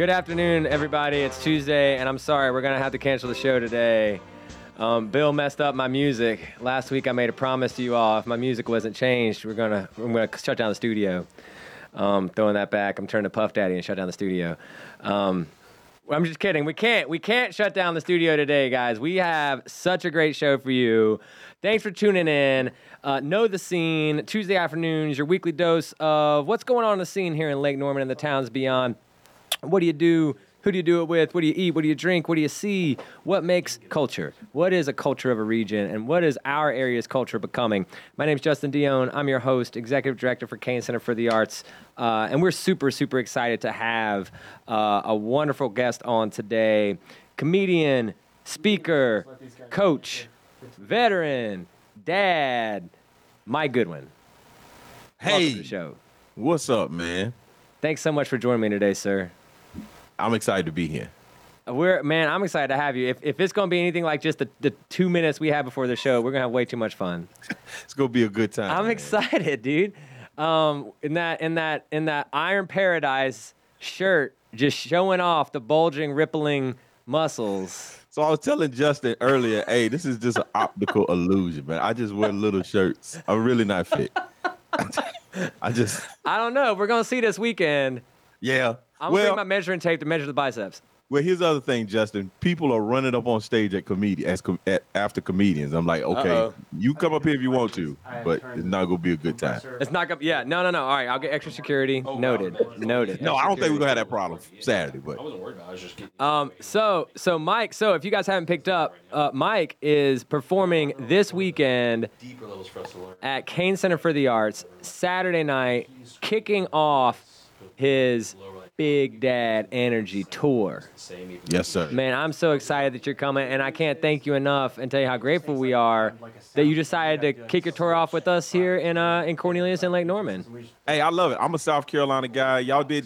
Good afternoon, everybody. It's Tuesday, and I'm sorry, we're going to have to cancel the show today. Um, Bill messed up my music. Last week, I made a promise to you all. If my music wasn't changed, we're going to I'm gonna shut down the studio. Um, throwing that back, I'm turning to Puff Daddy and shut down the studio. Um, I'm just kidding. We can't. We can't shut down the studio today, guys. We have such a great show for you. Thanks for tuning in. Uh, know the scene Tuesday afternoons. Your weekly dose of what's going on in the scene here in Lake Norman and the towns beyond. What do you do? Who do you do it with? What do you eat? What do you drink? What do you see? What makes culture? What is a culture of a region? And what is our area's culture becoming? My name is Justin Dionne. I'm your host, Executive Director for Cain Center for the Arts. Uh, and we're super, super excited to have uh, a wonderful guest on today comedian, speaker, coach, veteran, dad, Mike Goodwin. Welcome to Hey, the show. what's up, man? Thanks so much for joining me today, sir. I'm excited to be here. We're man, I'm excited to have you. If, if it's gonna be anything like just the, the two minutes we have before the show, we're gonna have way too much fun. It's gonna be a good time. I'm man. excited, dude. Um, in that in that in that Iron Paradise shirt, just showing off the bulging, rippling muscles. So I was telling Justin earlier, hey, this is just an optical illusion, man. I just wear little shirts. I'm really not fit. I just, I don't know. We're gonna see this weekend. yeah. I'm gonna well, bring my measuring tape to measure the biceps. well, here's the other thing, Justin. People are running up on stage at comedi as com- at, after comedians. I'm like, okay, Uh-oh. you come up here if you want to, but it's not gonna be a good time. It's not gonna. Yeah, no, no, no. All right, I'll get extra security. Noted. Noted. No, I don't think we're gonna have that problem Saturday, but I wasn't worried about it. I was just kidding. Um, so, so Mike, so if you guys haven't picked up, uh, Mike is performing this weekend deeper levels for us to learn. at Cain Center for the Arts Saturday night, kicking off his Big Dad Energy Tour. Yes, sir. Man, I'm so excited that you're coming, and I can't thank you enough and tell you how grateful we are that you decided to kick your tour off with us here in uh, in Cornelius and Lake Norman. Hey, I love it. I'm a South Carolina guy. Y'all did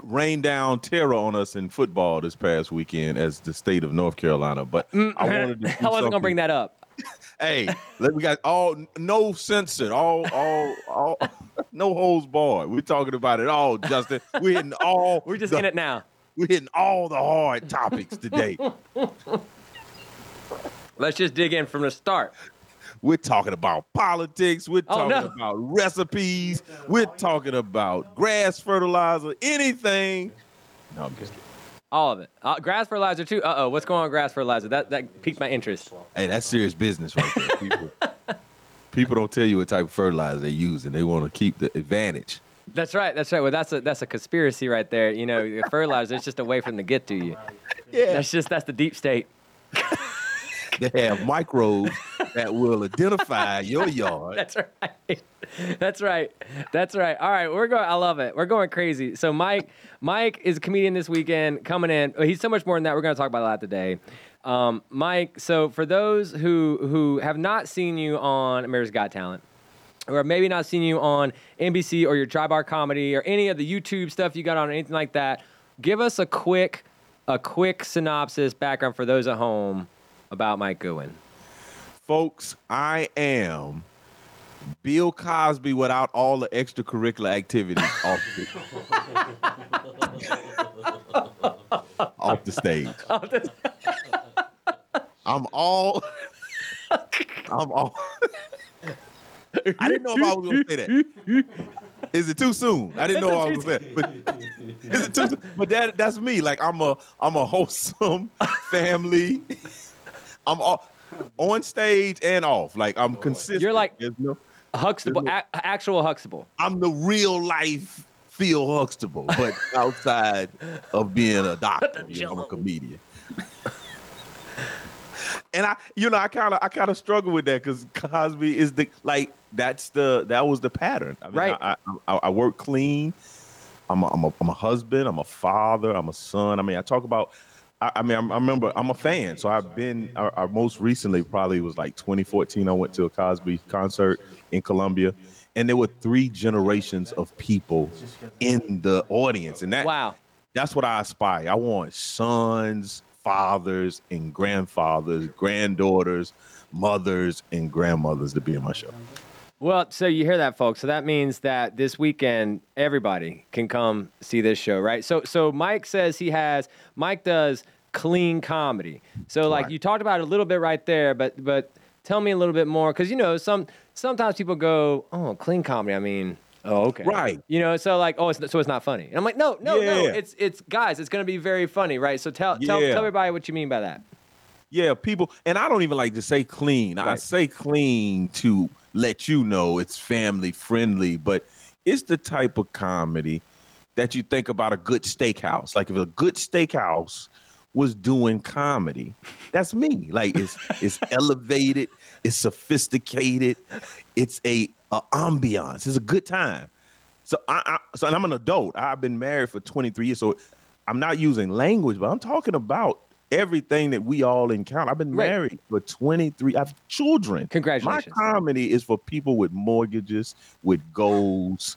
rain down terror on us in football this past weekend as the state of North Carolina, but I wanted I wasn't gonna bring that up. Hey, let we got all no censored, all all all no holds barred. We're talking about it all, Justin. We're hitting all. We're just the, in it now. We're hitting all the hard topics today. Let's just dig in from the start. We're talking about politics. We're Oh, talking no. about recipes. We're talking about grass fertilizer. Anything. No, I'm just kidding. All of it. Uh, grass fertilizer too. Uh oh, what's going on with grass fertilizer? That that piqued my interest. Hey, that's serious business right there. People, people don't tell you what type of fertilizer they use, and they want to keep the advantage. That's right. That's right. Well, that's a that's a conspiracy right there. You know, the fertilizer is just a way for them to get to you. Yeah, That's just that's the deep state. they have microbes that will identify your yard. That's right. That's right. That's right. All right, we're going. I love it. We're going crazy. So Mike, Mike is a comedian this weekend coming in. He's so much more than that. We're going to talk about that today. Um, Mike. So for those who who have not seen you on America's Got Talent. Or maybe not seen you on NBC or your Dry Bar comedy or any of the YouTube stuff you got on or anything like that. Give us a quick, a quick synopsis background for those at home about Mike Goodwin. Folks, I am Bill Cosby without all the extracurricular activities off the, off the stage. I'm all. I'm all. I didn't know if I was gonna say that. Is it too soon? I didn't know I was gonna say. It. But is it too soon? But that that's me. Like I'm a I'm a wholesome family. I'm all, on stage and off. Like I'm consistent. You're like- no- Huxtable, a- actual Huxtable. I'm the real life Cliff Huxtable, but outside of being a doctor, you know, I'm a comedian. and I, you know, I kind of, I kind of struggle with that because Cosby is the like that's the that was the pattern. I mean, Right. I, I, I work clean. I'm a, I'm a, I'm a husband. I'm a father. I'm a son. I mean, I talk about. I, I mean, I'm, I remember I'm a fan, so I've been. Our, our most recently probably was like 2014. I went to a Cosby concert in Columbia, and there were three generations of people in the audience, and that Wow. that's what I aspire. I want sons, fathers, and grandfathers, granddaughters, mothers, and grandmothers to be in my show. Well, so you hear that, folks. So that means that this weekend everybody can come see this show, right? So, so Mike says he has. Mike does clean comedy. So, like Right. you talked about it a little bit right there, but but tell me a little bit more because you know some sometimes people go, oh, clean comedy. I mean, oh, okay, Right. You know, so like, oh, it's, so it's not funny. And I'm like, no, no, no. It's it's guys. It's gonna be very funny, right? So tell tell Yeah. tell everybody what you mean by that. Yeah, people, and I don't even like to say clean. I say clean to let you know it's family friendly, but it's the type of comedy that you think about a good steakhouse. Like if a good steakhouse was doing comedy, that's me. Like it's it's elevated, it's sophisticated, it's a, a ambiance. It's a good time. So I, I so and I'm an adult. I've been married for 23 years, so I'm not using language, but I'm talking about everything that we all encounter. I've been Right. married for 23. I have children. Congratulations. My comedy is for people with mortgages, with goals,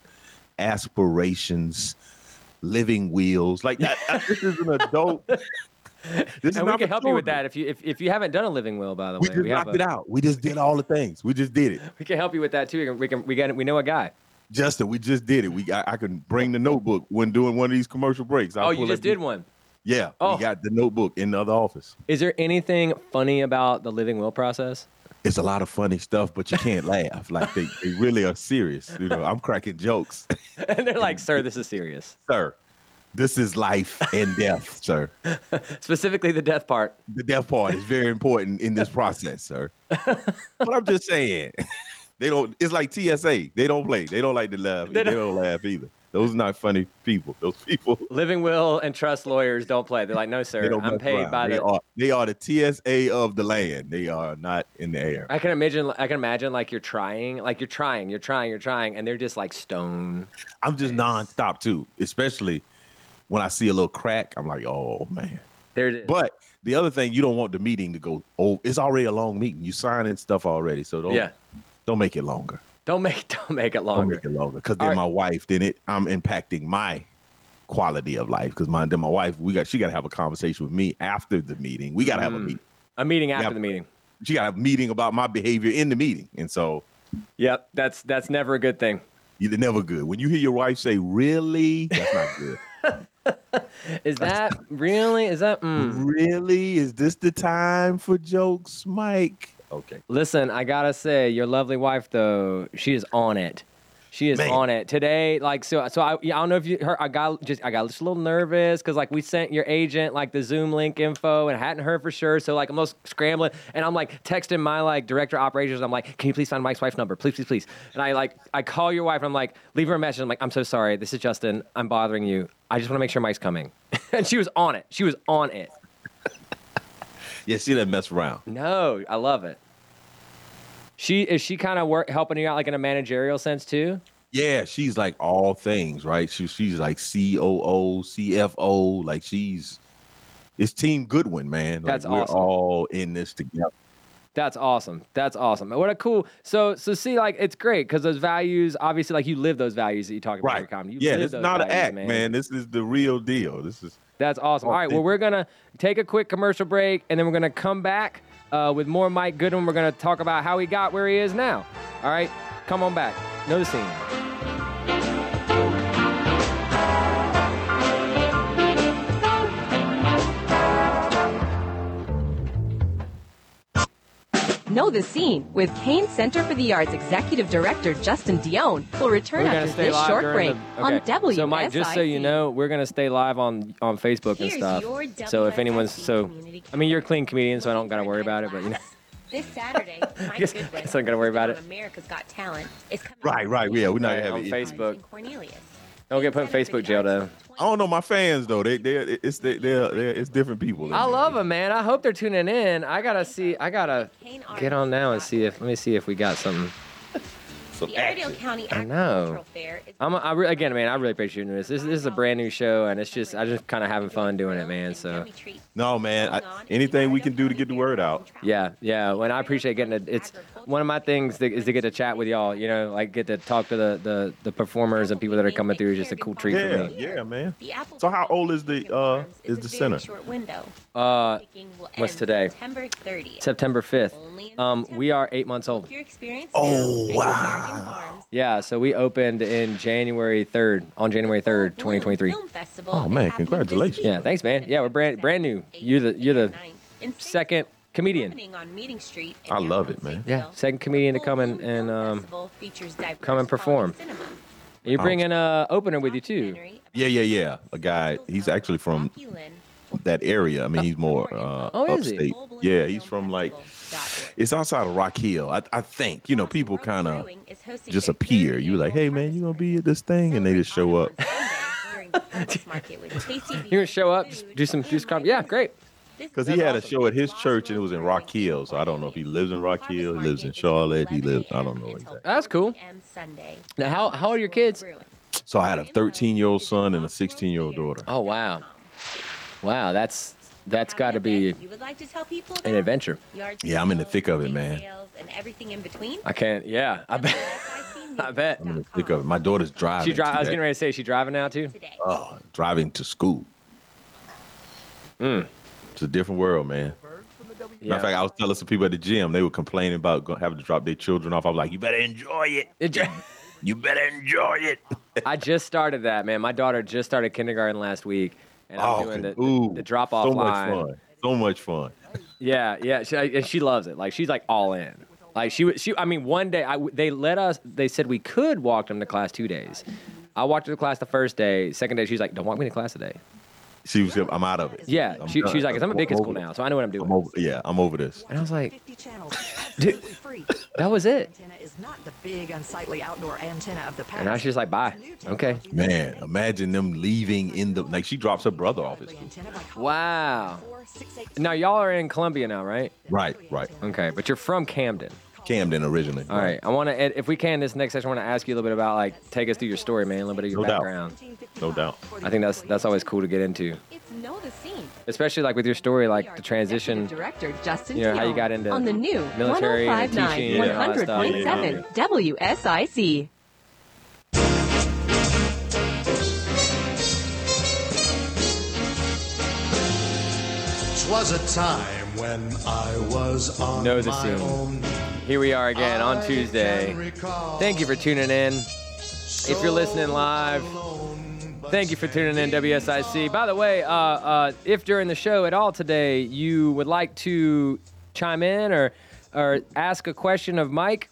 aspirations, living wheels. Like that, this is an adult. This is and we can help you with that if you if, if you haven't done a living will, by the We way. just have knocked a- it out. We just did all the things. We just did it. We can help you with that too. We can we we, got, we know a guy. Justin, we just did it. We got, I can bring the notebook when doing one of these commercial breaks. I'll oh, you just did one. Yeah, Oh. we got the notebook in the other office. Is there anything funny about the living will process? It's a lot of funny stuff, but you can't laugh. Like they, they really are serious. You know, I'm cracking jokes, and they're like, "Sir, this is serious." sir. This is life and death, sir. Specifically, the death part. The death part is very important in this process, sir. but I'm just saying, they don't. It's like TSA. They don't play. They don't like to laugh. They They don't- don't, laugh either. Those are not funny people. Those people. Living will and trust lawyers don't play. They're like, "No, sir, I'm paid around. by they the." Are, they are the TSA of the land. They are not in the air. I can imagine. I can imagine like you're trying, like you're trying, you're trying, you're trying, and they're just like stone. I'm just nonstop too, especially when I see a little crack. I'm like, oh man. There it is. But the other thing, you don't want the meeting to go. Oh, it's already a long meeting. You signing stuff already, so don't yeah, don't make it longer. Don't make don't make it longer. Don't make it longer because then right. my wife, then it I'm impacting my quality of life because my then my wife we got she got to have a conversation with me after the meeting. We got to have a Mm. meeting. A meeting after Yeah. the meeting. She got have a meeting about my behavior in the meeting, and so Yep, that's that's never a good thing. you're never good. When you hear your wife say "really," that's not good. Is that really? Is that? Mm. Really? Is this the time for jokes, Mike? Okay. Listen, I gotta say, your lovely wife though, she is on it. She is Man. on it today. Like so, so I, I don't know if you heard. I got just, I got just a little nervous because like we sent your agent like the Zoom link info and hadn't heard for sure. So like I'm almost scrambling and I'm like texting my like director of operations. I'm like, can you please find Mike's wife's number, please, please, please. And I like I call your wife. and I'm like, leave her a message. I'm like, I'm so sorry. This is Justin. I'm bothering you. I just want to make sure Mike's coming. and she was on it. She was on it. Yeah, she didn't mess around. No, I love it. She is she kind of work helping you out like in a managerial sense too. Yeah, she's like all things, right? She, she's like COO, CFO, like she's it's Team Goodwin, man. Like That's we're awesome. all in this together. That's awesome. That's awesome. What a cool. So so see like it's great because those values obviously like you live those values that you talk about in Right. your comedy. You Yeah, it's this is those not an values, act, man. This is the real deal. This is That's awesome. All right, well we're gonna take a quick commercial break and then we're gonna come back uh, with more Mike Goodwin. We're gonna talk about how he got where he is now. All right, come on back. Know the scene. Know the Scene with Cain Center for the Arts Executive Director Justin Dionne will return after this short break the, on okay. WSIC. So Mike, just so you know, we're gonna stay live on on Facebook and stuff. your So if anyone's so, I mean you're a clean comedian, so I don't gotta worry about it. But you know, This Saturday, Mike Guess- Goodwin, guess I don't gotta worry about it. America's Got Talent, is coming Right, right, yeah, we're not Right, gonna on it. Facebook. Cornelius. don't get put in Facebook jail though. I don't know my fans though. They they it's they they're, they're it's different people. I love them, man. I hope they're tuning in. I gotta see. I gotta get on now and see if. Let me see if we got something. Some The Airedale. County I know. Agricultural Fair is I'm. I re- again, man. I really appreciate you doing this. This, this is a brand new show, and it's just. I just kind of having fun doing it, man. So. No, man. I, anything we can do to get the word out. Yeah, yeah. When I appreciate getting it, it's one of my things is to get to chat with y'all. You know, like get to talk to the the, the performers and people that are coming through. Is just a cool treat Yeah, for me. yeah, man. So how old is the, uh, is the center? Short window. Uh, what's today? September 30th. September fifth. Only Only in Um, we are eight months old. If your experience Oh, wow. Yeah, so we opened in January 3rd, on January 3rd, 2023. Oh, man, congratulations. Yeah, thanks, man. Yeah, we're brand brand new. You're the you're the second comedian. On Meeting Street I love it, man. Yeah, second comedian to come and and um, Festival features diverse come and perform. cinema. you're Oh. bringing a opener with you too. Yeah, yeah, yeah. A guy. He's actually from that area. I mean, he's more uh, Oh, is he? upstate. Yeah, he's from like it's outside of Rock Hill. I, I think you know people kind of just appear. You're like, hey man, you gonna be at this thing, and they just show up. You're gonna show up, just do some juice some com- Yeah, great. Because he had a show at his church and it was in Rock Hill. So I don't know if he lives in Rock Hill, he lives in Charlotte, he lives, I don't know exactly. That's cool. Now, how how are your kids? So I had a 13 year old son and a 16 year old daughter. Oh wow, wow, that's that's got to be You would like to tell people an adventure. Yeah, I'm in the thick of it, man. And everything in between. I can't. Yeah, I bet. I bet. I'm in the thick of it. My daughter's driving. She drive. I was getting ready to say she driving now too. Oh, driving to school. Mm. It's a different world, man. Matter of fact, I was telling some people at the gym, they were complaining about having to drop their children off. I was like, you better enjoy it. You better enjoy it. I just started that, man. My daughter just started kindergarten last week, and I'm Oh, doing the, ooh, the, drop off so line. much fun. So much fun. Yeah, yeah, she, and she loves it. Like she's like all in. Like she was, she. I mean, one day I, they let us. They said we could walk them to class two days. I walked to class the first day. Second day, she's like, "Don't walk me to class today." She was, I'm out of it. Yeah, I'm she, done. she's like, "I'm a big kid school now, so I know what I'm I'm doing." over, yeah, I'm over this. And I was like, Dude, "That was it." Antenna is not the big unsightly outdoor antenna of the past. And now she's like, "Bye." Okay. Man, imagine them leaving in the like she drops her brother off at school. Wow. Now y'all are in Columbia now, right? Right, right. Okay, but you're from Camden. Camden originally. All right. I want to, if we can, this next session, I want to ask you a little bit about like, take us through your story, man, a little bit of your No doubt. background. No doubt. I think that's that's always cool to get into, It's know the scene. especially like with your story, like the transition. Director Justin You know, how you got into on the new military and 1059 teaching and all that oh stuff. 100.7 WSIC. Twas a time when I was on Know the my scene. own. Here we are again on Tuesday. Thank you for tuning in. If you're listening live, thank you for tuning in, WSIC. By the way, uh, uh, if during the show at all today you would like to chime in or or ask a question of Mike,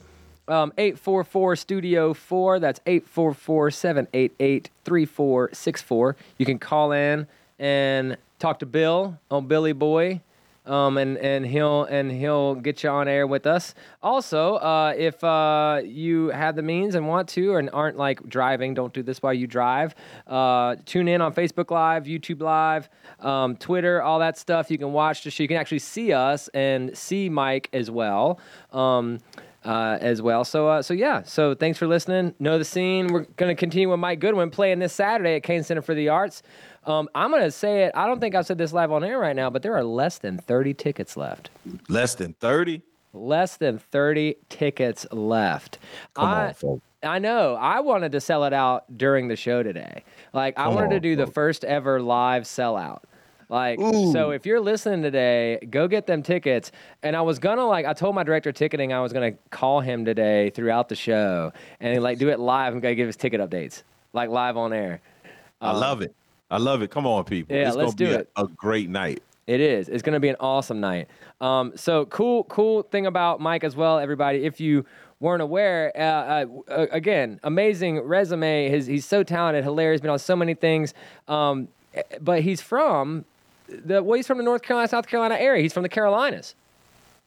um, 844 Studio 4, that's 844 788 3464. You can call in and talk to Bill on Billy Boy um, and and he'll and he'll get you on air with us. Also, uh, if uh, you have the means and want to, and aren't like driving, don't do this while you drive. Uh, tune in on Facebook Live, YouTube Live, um, Twitter, all that stuff. You can watch the show. You can actually see us and see Mike as well. Um, uh, as well. So, uh, so yeah. So, thanks for listening. Know the scene. We're gonna continue with Mike Goodwin playing this Saturday at Cain Center for the Arts. Um, I'm gonna say it. I don't think I've said this live on air right now, but there are less than 30 tickets left. Less than 30? Less than 30 tickets left. Come I, on, folks. I know. I wanted to sell it out during the show today. Like I Come wanted to on, do the first ever live sellout. Like Ooh. so if you're listening today, go get them tickets. And I was gonna like I told my director of ticketing I was gonna call him today throughout the show and like do it live and gonna give his ticket updates. Like live on air. I love it. I love it. Come on, people. Yeah, it's let's do a- it. A, great night. It is. It's going to be an awesome night. Um, so cool, cool thing about Mike as well, everybody. If you weren't aware, uh, uh, again, amazing resume. His, he's so talented, hilarious, been on so many things. Um, but he's from the well, he's from the North Carolina, South Carolina area. He's from the Carolinas.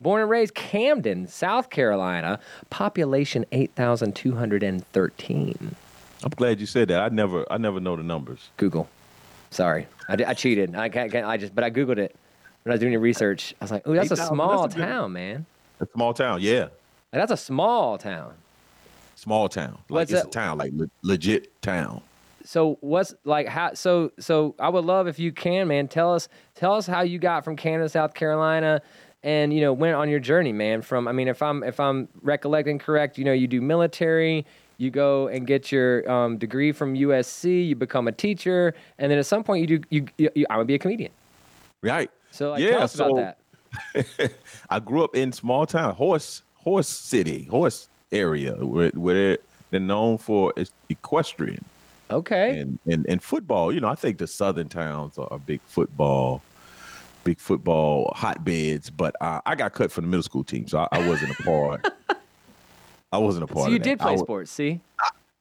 Born and raised Camden, South Carolina. Population eight thousand two hundred and thirteen. I'm glad you said that. I never I never know the numbers. Google. Sorry, I, I cheated. I can't, can't. I just, but I googled it when I was doing your research. I was like, "Oh, that's a small that's a good- town, man. A small town, yeah. Like, that's a small town." Small town. Like What's it's that- a town, like le- legit town. So what's like how? So so I would love if you can, man. Tell us tell us how you got from Camden, South Carolina, and you know went on your journey, man. From I mean, if I'm if I'm recollecting correct, you know, you do military. You go and get your um, degree from USC. You become a teacher, and then at some point you do. You, you, you I would be a comedian. Right. So like, Yeah, tell us about so- that. I grew up in small town, horse horse city, horse area, where, where they're known for equestrian Okay. and, and and football. You know, I think the southern towns are big football, big football hotbeds. But uh, I got cut from the middle school team, so I, I wasn't a part. I wasn't a part. Of it. So you that. did I play wa- sports, see?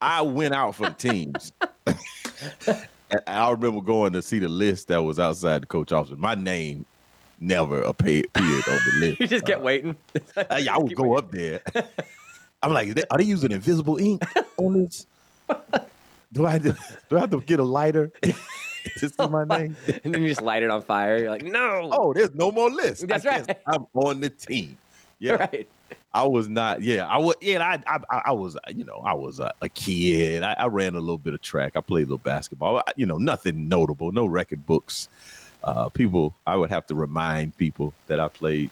I went out for the teams. I remember going to see the list that was outside the coach office. My name never appeared, on the list. You just kept uh, waiting. I, I would go up there. I'm like, are they using invisible ink on this? Do I do I have to get a lighter to see my name? and then you just light it on fire. You're like, no. Oh, there's no more list. That's right. I'm on the team. Yeah, Right. I was not. Yeah, I was. Yeah, I, I, I- was. You know, I was a, a kid. I, I ran a little bit of track. I played a little basketball. I- You know, nothing notable. No record books. Uh, people, I would have to remind people that I played.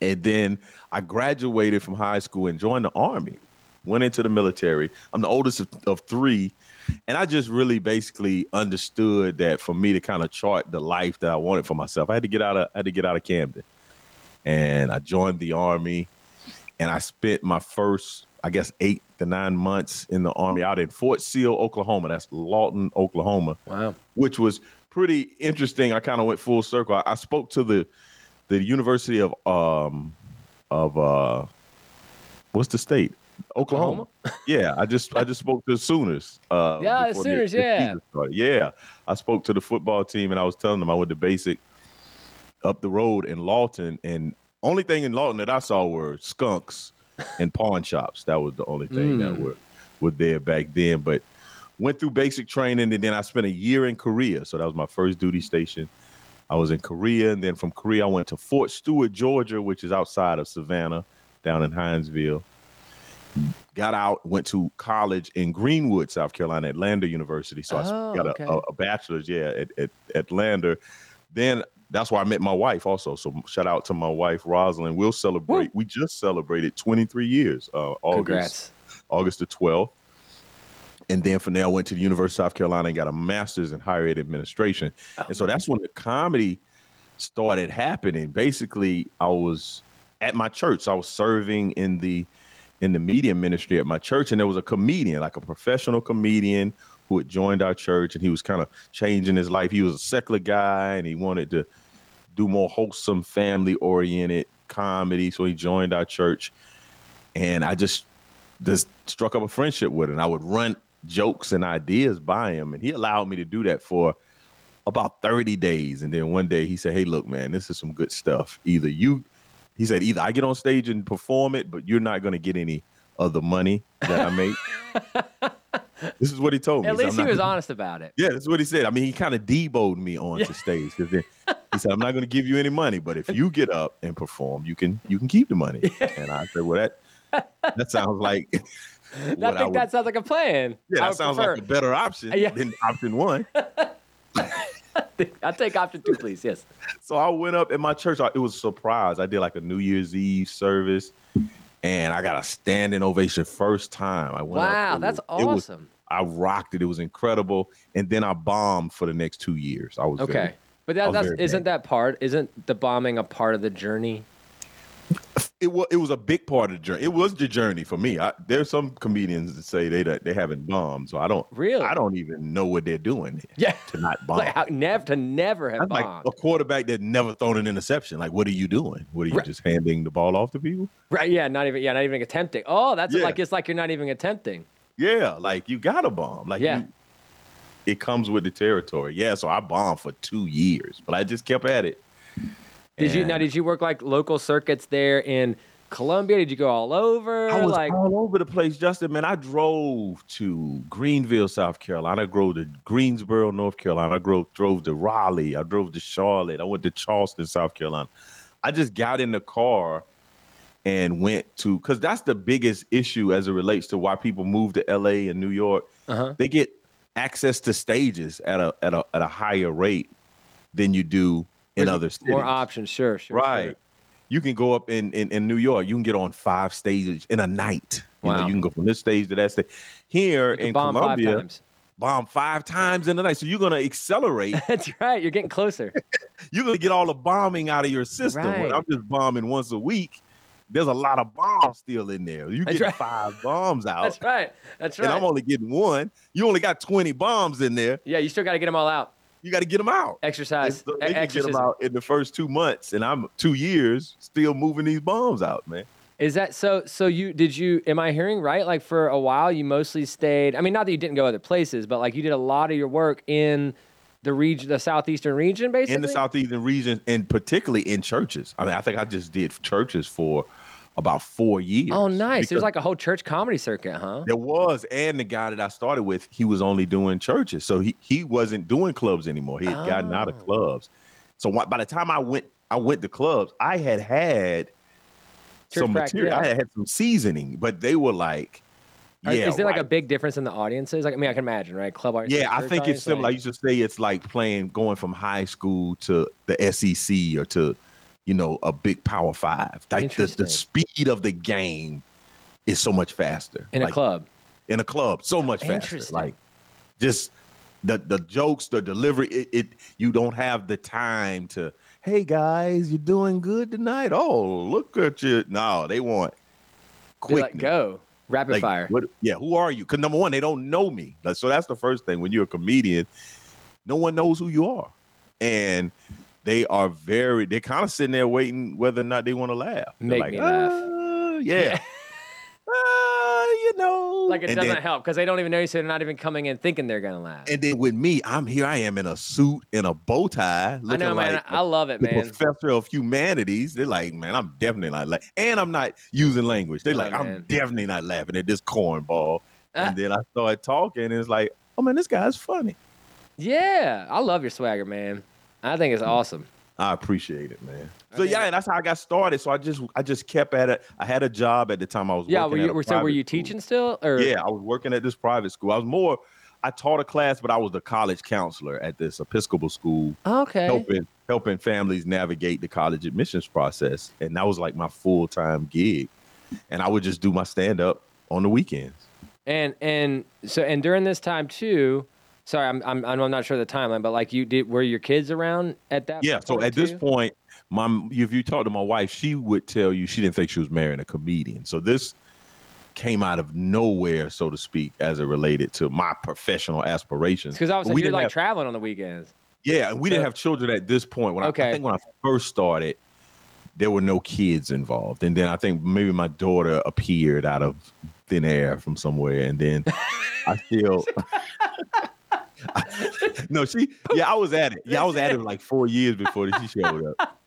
And then I graduated from high school and joined the army. Went into the military. I'm the oldest of, of three, and I just really basically understood that for me to kind of chart the life that I wanted for myself, I had to get out of I had to get out of Camden, and I joined the army, and I spent my first I guess eight to nine months in the army out in Fort Sill, Oklahoma. That's Lawton, Oklahoma Wow. which was pretty interesting. I kind of went full circle. I, I spoke to the the University of um of uh what's the state? Oklahoma. yeah, I just I just spoke to the Sooners. Uh, Yeah, the Sooners, yeah. season started. yeah. I spoke to the football team and I was telling them I went to basic up the road in Lawton, and only thing in Lawton that I saw were skunks and pawn shops. That was the only thing that Mm. were were there back then. But went through basic training and then I spent a year in Korea. So that was my first duty station. I was in Korea and then from Korea I went to Fort Stewart, Georgia, which is outside of Savannah, down in Hinesville. Got out, went to college in Greenwood, South Carolina, at Lander University. So I Oh, got a, okay. a, a bachelor's, yeah, at, at, at Lander. Then that's where I met my wife also. So shout out to my wife, Rosalind. We'll celebrate. We just celebrated 23 years, uh, August. Congrats. August the 12th. And then from there, I went to the University of South Carolina and got a master's in higher ed administration. and so that's when the comedy started happening. Basically, I was at my church. I was serving in the in the media ministry at my church, and there was a comedian, like a professional comedian, who had joined our church, and he was kind of changing his life. He was a secular guy, and he wanted to do more wholesome, family oriented comedy. So he joined our church, and I just just struck up a friendship with him. I would run jokes and ideas by him, and he allowed me to do that for about 30 days. And then one day he said, Hey, look, man, this is some good stuff. Either you, he said, either I get on stage and perform it, but you're not going to get any of the money that I make. this is what he told me. At least "I'm he was gonna- honest about it. Yeah, that's what he said. I mean, he kind of deboed me onto stage because then he said, "I'm not going to give you any money, but if you get up and perform, you can you can keep the money." And I said, "Well, that that sounds like I what I think would that sounds like a plan. yeah, that sounds prefer- like a better option Yeah. than option one. I'll take option two, please. Yes. So I went up in my church. It was a surprise. I did like a New Year's Eve service, and I got a standing ovation first time. I went. Wow, It that's it was- awesome. I rocked it. It was incredible. And then I bombed for the next two years. I was Okay. very- But that, that's isn't that part? Isn't the bombing a part of the journey? It was it was a big part of the journey. It was the journey for me. I, there's some comedians that say they they haven't bombed, so I don't Really? I don't even know what they're doing Yeah. to not bomb. Like never to never have like bombed. a quarterback that never thrown an interception. Like, what are you doing? What are you Right. just handing the ball off to people? Right? Yeah. Not even. Yeah. Not even attempting. Oh, that's Yeah. like it's like you're not even attempting. Yeah, like you got to bomb. Like, Yeah. you, it comes with the territory. Yeah, so I bombed for two years, but I just kept at it. Did you now? Did you work like local circuits there in Columbia? Did you go all over? I was like all over the place, Justin. Man, I drove to Greenville, South Carolina. I drove to Greensboro, North Carolina. I drove drove to Raleigh. I drove to Charlotte. I went to Charleston, South Carolina. I just got in the car and went to because that's the biggest issue as it relates to why people move to LA and New York. Uh-huh. They get access to stages at a at a at a higher rate than you do in There's other cities. more options. Sure. Sure. Right. sure. You can go up in, in, in New York. You can get on five stages in a night. You know, Wow. you can go from this stage to that stage. Here in bomb five Columbia, times. bomb five times in the night. So you're gonna accelerate. That's right. You're getting closer. you're gonna get all the bombing out of your system. When Right. I'm just bombing once a week, there's a lot of bombs still in there. You get right. five bombs out, That's right. That's right. and. I'm only getting one. You only got 20 bombs in there. yeah, you still got to get them all out. You got to get them out. Exercise. They can get them out in the first two months, and I'm two years still moving these bombs out, man. Is that so? So you did you? Am I hearing right? Like for a while, you mostly stayed. I mean, not that you didn't go other places, but like you did a lot of your work in the region, the southeastern region, basically. in the southeastern region, and particularly in churches. I mean, I think I just did churches for about four years. Oh, nice. There's like a whole church comedy circuit, huh? there was, and the guy that I started with, he was only doing churches, so he he wasn't doing clubs anymore. He had gotten out of Oh. clubs. So by the time I went, I went to clubs. I had had Church some practice, material. yeah. I had had some seasoning, but they were like, yeah, is there like a big difference in the audiences? Like, I mean, I can imagine, right? Club audience. Yeah, I think it's similar. I used to say it's like playing, going from high school to the SEC or to, you know, a big Power Five. Like the, the speed of the game is so much faster in a club. In a club, so much faster. Like just the the jokes, the delivery. It, it you don't have the time to. Hey guys, you're doing good tonight? Oh, look at you! No, they want quick. like, go rapid Like, fire. What, yeah, who are you? Because number one, they don't know me. So that's the first thing. When you're a comedian, no one knows who you are, and they are very. They're kind of sitting there waiting whether or not they want to laugh. They're Make like, me laugh. "Uh, yeah. Uh, you know. Like it and doesn't then, help because they don't even know you, so they're not even coming in thinking they're gonna laugh. And then with me, I'm here. I am in a suit and a bow tie. I Looking know, man. like I love it, the man. professor of humanities. They're like, man, I'm definitely not like, and I'm not using language. They're Oh, like, man. I'm definitely not laughing at this cornball. Ah. and then I started talking, and it's like, oh man, this guy's funny. Yeah, I love your swagger, man. I think it's awesome. I appreciate it, man. So yeah, and that's how I got started. So I just, I just kept at it. I had a job at the time. I was Yeah, working were you so were you school. teaching still? Or Yeah, I was working at this private school. I was more. I taught a class, but I was the college counselor at this Episcopal school, Okay. helping helping families navigate the college admissions process, and that was like my full time gig. And I would just do my stand up on the weekends. And and so and during this time too. Sorry, I'm I'm I'm not sure the timeline, but like you did, were your kids around at that? Yeah. So at this point, my if you talk to my wife, she would tell you she didn't think she was marrying a comedian. So this came out of nowhere, so to speak, as it related to my professional aspirations. because I we you're like have- traveling on the weekends. Yeah, we So- didn't have children at this point. When I, Okay. I think when I first started, there were no kids involved, and then I think maybe my daughter appeared out of thin air from somewhere, and then I still. no, she. Yeah, I was at it. Yeah, I was at it like four years before she showed up.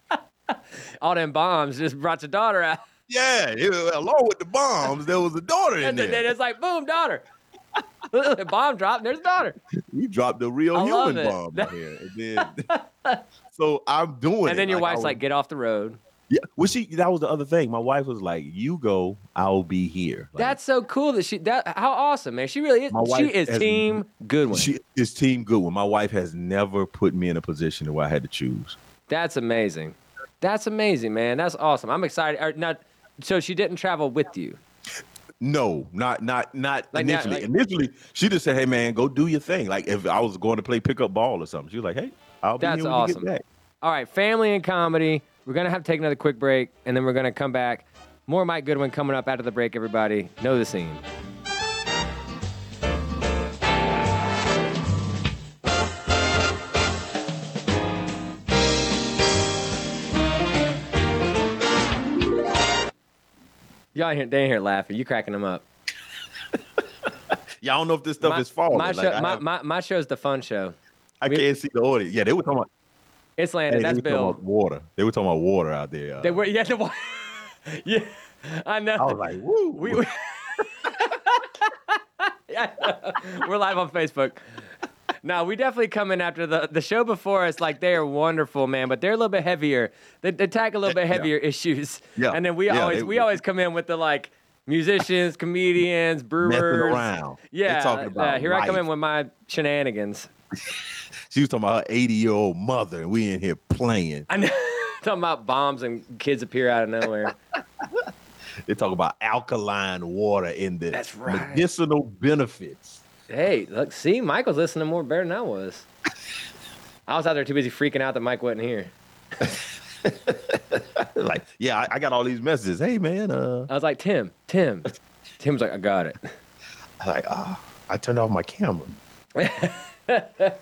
All them bombs just brought your daughter out, Yeah, it, along with the bombs, there was a daughter in there. and then it's like, boom, daughter. the bomb dropped. There's daughter. We dropped the real I human bomb here, and then. So I'm doing it. And then your I wife's was- like, get off the road. Yeah, well, she that was the other thing. My wife was like, "You go, I'll be here." Like, That's so cool that she. That how awesome, man. She really is. She is has- team Goodwin. she is team Goodwin. My wife has never put me in a position where I had to choose. That's amazing. That's amazing, man. That's awesome. I'm excited. Or not. So she didn't travel with you. No, not not not Like, not- initially. like- initially, she just said, "Hey, man, go do your thing." Like if I was going to play pickup ball or something, she was like, "Hey, I'll be That's here when you awesome. get back." All right, family and comedy. We're gonna have to take another quick break, and then we're gonna come back. More Mike Goodwin coming up after the break. Everybody, know the scene. Y'all ain't here, they ain't here laughing. You cracking them up. Y'all don't know if this stuff my, is falling. My, show, I, my, have- my, my show's the fun show. I we- can't see the audience. Yeah, they were talking about. It's Hey, landed. they That's Bill. water. They were talking about water out there. uh, They were yeah, the one. yeah, I know. I was like, "Woo!" we, we Yeah, we're live on Facebook. No, we definitely come in after the the show before us. Like they are wonderful, man, but they're a little bit heavier. They, they tackle a little bit Yeah. heavier issues. Yeah. and then we Yeah, always they- we always come in with the like musicians, comedians, brewers. messing around. Yeah, uh, here I come in with my shenanigans. She was talking about her 80 year old mother, and we in here playing. I know. Talking about bombs and kids appear out of nowhere. They talk about alkaline water in the That's right. medicinal benefits. Hey, look, see, Michael's listening more better than I was. I was out there too busy freaking out that Mike wasn't here. like, yeah, I, I got all these messages. Hey, man, uh, I was like, Tim, Tim. Tim's like, I got it. I'm like, ah, I turned off my camera.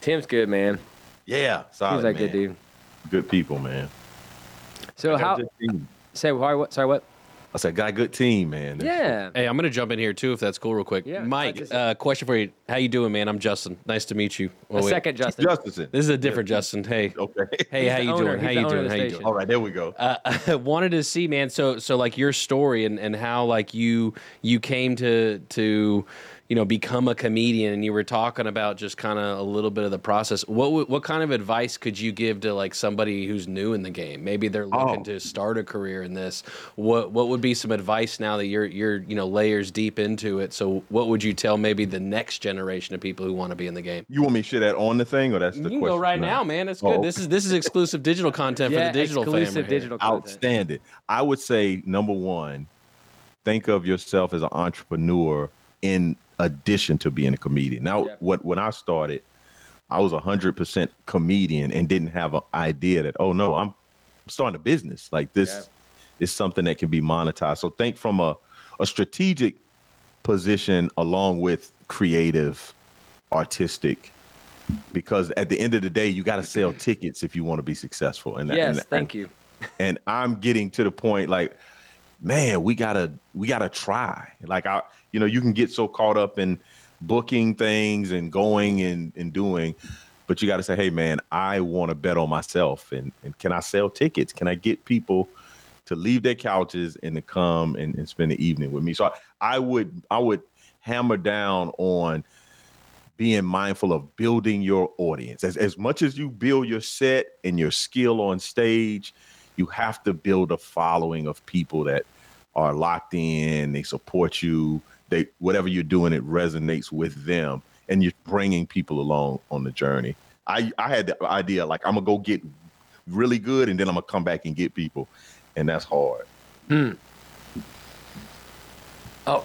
Tim's good, man. Yeah, solid, Seems like a man. good dude. Good people, man. So I got how? a good team. Say why? What? Sorry, what? I said, got a good team, man. Yeah. Hey, I'm gonna jump in here too, if that's cool, real quick. Yeah, Mike, like this- uh, question for you. How you doing, man? I'm Justin. Nice to meet you. Oh, A wait. second, Justin. Justin. This is a different Justin. Hey, Okay. hey, He's how you owner. doing? How you doing? How you doing? All right, there we go. uh, I wanted to see, man. So, so like your story and, and how like you you came to to you know become a comedian, and you were talking about just kind of a little bit of the process. What what kind of advice could you give to like somebody who's new in the game? Maybe they're looking Oh. to start a career in this. What what would be some advice now that you're you're you know layers deep into it? So, what would you tell maybe the next generation of people who want to be in the game? you want me to share that on the thing, or that's the You can question? go right No. now, man. It's Oh. This is this is exclusive digital content for the digital exclusive family. digital content. Outstanding. I would say number one, think of yourself as an entrepreneur in addition to being a comedian. Now, Yeah. what when I started, I was a hundred percent comedian and didn't have an idea that oh no, I'm starting a business like this Yeah. is something that can be monetized. So think from a a strategic position along with creative, artistic. Because at the end of the day, you got to sell tickets if you want to be successful. And Yes, and, thank you. and I'm getting to the point like, man, we gotta we gotta try. Like I, you know, you can get so caught up in booking things and going and and doing, but you got to say, hey, man, I want to bet on myself, and and can I sell tickets? Can I get people to leave their couches and to come and, and spend the evening with me? So I, I would I would hammer down on being mindful of building your audience. As, as much as you build your set and your skill on stage, you have to build a following of people that are locked in, they support you, they whatever you're doing, it resonates with them, and you're bringing people along on the journey. I, I had the idea like I'm gonna go get really good and then I'm gonna come back and get people. And that's hard. Oh,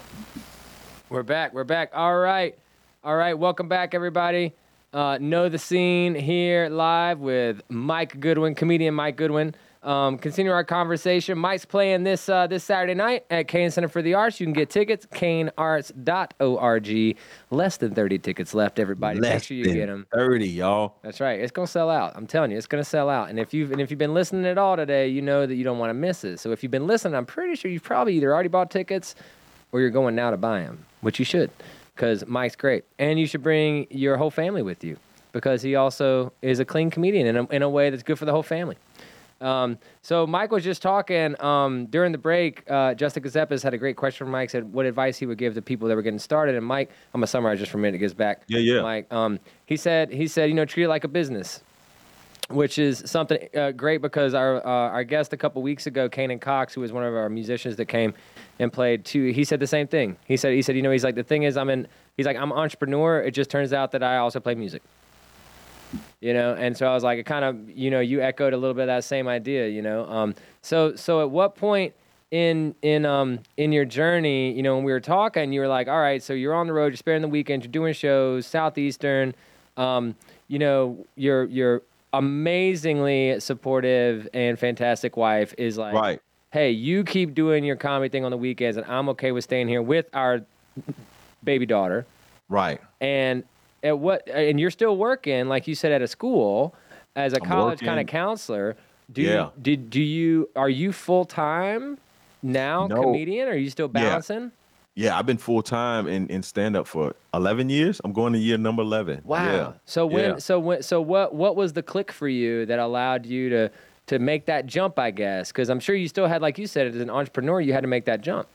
we're back. We're back. All right. All right. Welcome back, everybody. Uh, know the scene here live with Mike Goodwin, comedian Mike Goodwin. Um, continue our conversation. Mike's playing this uh, this Saturday night at Cain Center for the Arts. You can get tickets, kanearts.org. Less than 30 tickets left, everybody. Make sure you get them. 30, y'all. That's right. It's gonna sell out. I'm telling you, it's gonna sell out. And if you've and if you've been listening at all today, you know that you don't want to miss it. So if you've been listening, I'm pretty sure you've probably either already bought tickets or you're going now to buy them, which you should, because Mike's great. And you should bring your whole family with you because he also is a clean comedian in a, in a way that's good for the whole family. Um, so Mike was just talking um, during the break. Uh, Justin had a great question for Mike. Said what advice he would give to people that were getting started. And Mike, I'm gonna summarize just for a minute. It gets back. Yeah, yeah. Mike, um, he said he said you know treat it like a business which is something uh, great because our uh, our guest a couple weeks ago, Kanan Cox, who was one of our musicians that came and played too, he said the same thing. He said he said you know he's like the thing is I'm in he's like I'm an entrepreneur. It just turns out that I also play music. You know, and so I was like, it kind of, you know, you echoed a little bit of that same idea, you know. Um, so, so at what point in in um in your journey, you know, when we were talking, you were like, all right, so you're on the road, you're sparing the weekend, you're doing shows, southeastern, um, you know, your your amazingly supportive and fantastic wife is like, Right. hey, you keep doing your comedy thing on the weekends, and I'm okay with staying here with our baby daughter Right. and at what and you're still working like you said at a school as a I'm college kind of counselor do Yeah. you did do you are you full-time now No. comedian are you still Yeah. balancing Yeah, I've been full time in, in stand up for 11 years. I'm going to year number 11. wow Yeah. so when Yeah. so when so what what was the click for you that allowed you to to make that jump i guess because i'm sure you still had like you said as an entrepreneur you had to make that jump